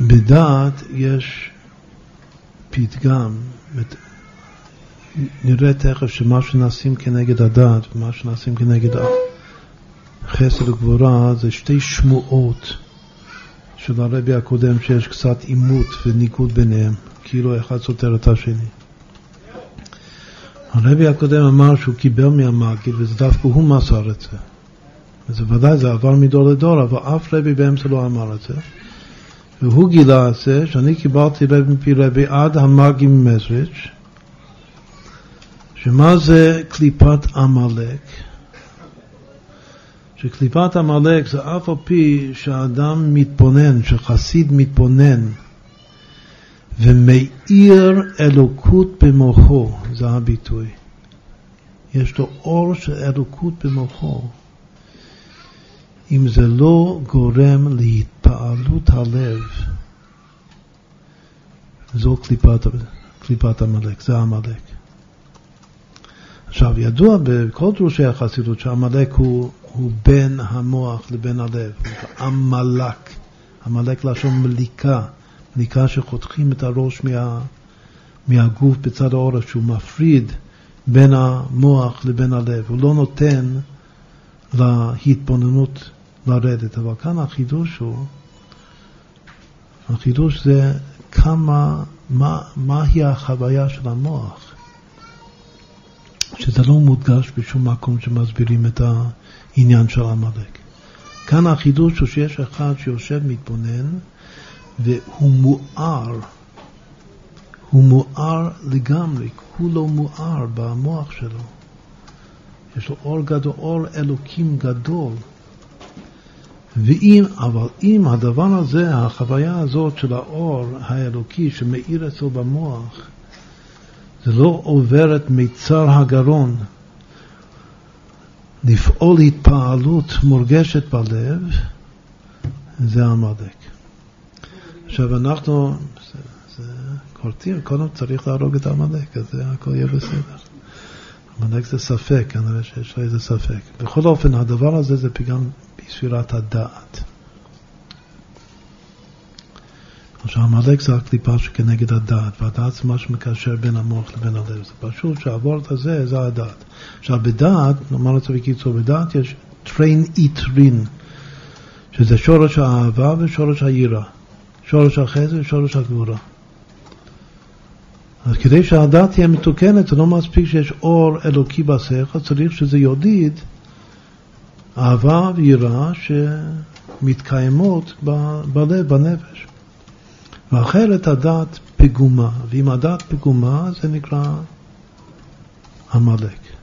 בדעת יש פתגם, נראה תכף שמה שנעשים כנגד הדעת ומה שנעשים כנגד חסד וגבורה זה שתי שמועות של הרבי הקודם שיש קצת עימות וניגוד ביניהם, כאילו אחד סותר את השני. הרבי הקודם אמר שהוא קיבל מהמגיד וזה דווקא הוא מסר את זה. וזה ודאי, זה עבר מדור לדור, אבל אף רבי באמצע לא אמר את זה. והוא גילה את זה, שאני קיבלתי מפי רבי עד המאגי ממזריץ', שמה זה קליפת עמלק? שקליפת עמלק זה אף על פי שהאדם מתבונן, שחסיד מתבונן ומאיר אלוקות במוחו, זה הביטוי. יש לו אור של אלוקות במוחו. אם זה לא גורם להתפעלות הלב, זו קליפת, קליפת עמלק, זה עמלק. עכשיו, ידוע בכל דרושי החסידות שעמלק הוא, הוא בין המוח לבין הלב, עמלק, עמלק לשון מליקה, מליקה שחותכים את הראש מה, מהגוף בצד העורף, שהוא מפריד בין המוח לבין הלב, הוא לא נותן להתבוננות לרדת, אבל כאן החידוש הוא, החידוש זה כמה, מה, מהי החוויה של המוח. שזה לא מודגש בשום מקום שמסבירים את העניין של עמלק. כאן החידוש הוא שיש אחד שיושב מתבונן והוא מואר, הוא מואר לגמרי, כולו מואר במוח שלו. יש לו אור גדול, אור אלוקים גדול. ואם, אבל אם הדבר הזה, החוויה הזאת של האור האלוקי שמאיר אצלו במוח, זה לא עובר את מיצר הגרון לפעול התפעלות מורגשת בלב, זה עמלק. עכשיו אנחנו, זה, זה קורטים, קודם צריך להרוג את עמלק, אז הכל יהיה בסדר. עמלק זה ספק, כנראה שיש לו איזה ספק. בכל אופן, הדבר הזה זה פגם בספירת הדעת. עכשיו, עמלק זה הקליפה שכנגד הדעת, והדעת זה מה שמקשר בין המוח לבין הלב. זה פשוט שהוורט הזה זה הדעת. עכשיו, בדעת, נאמר את זה בקיצור, בדעת יש תריין עיטרין, שזה שורש האהבה ושורש היראה. שורש החסד ושורש הגבורה. אז כדי שהדעת תהיה מתוקנת, זה לא מספיק שיש אור אלוקי בשכל, צריך שזה יוליד אהבה ויראה שמתקיימות בלב, בנפש. ואחרת הדעת פגומה, ואם הדעת פגומה זה נקרא עמלק.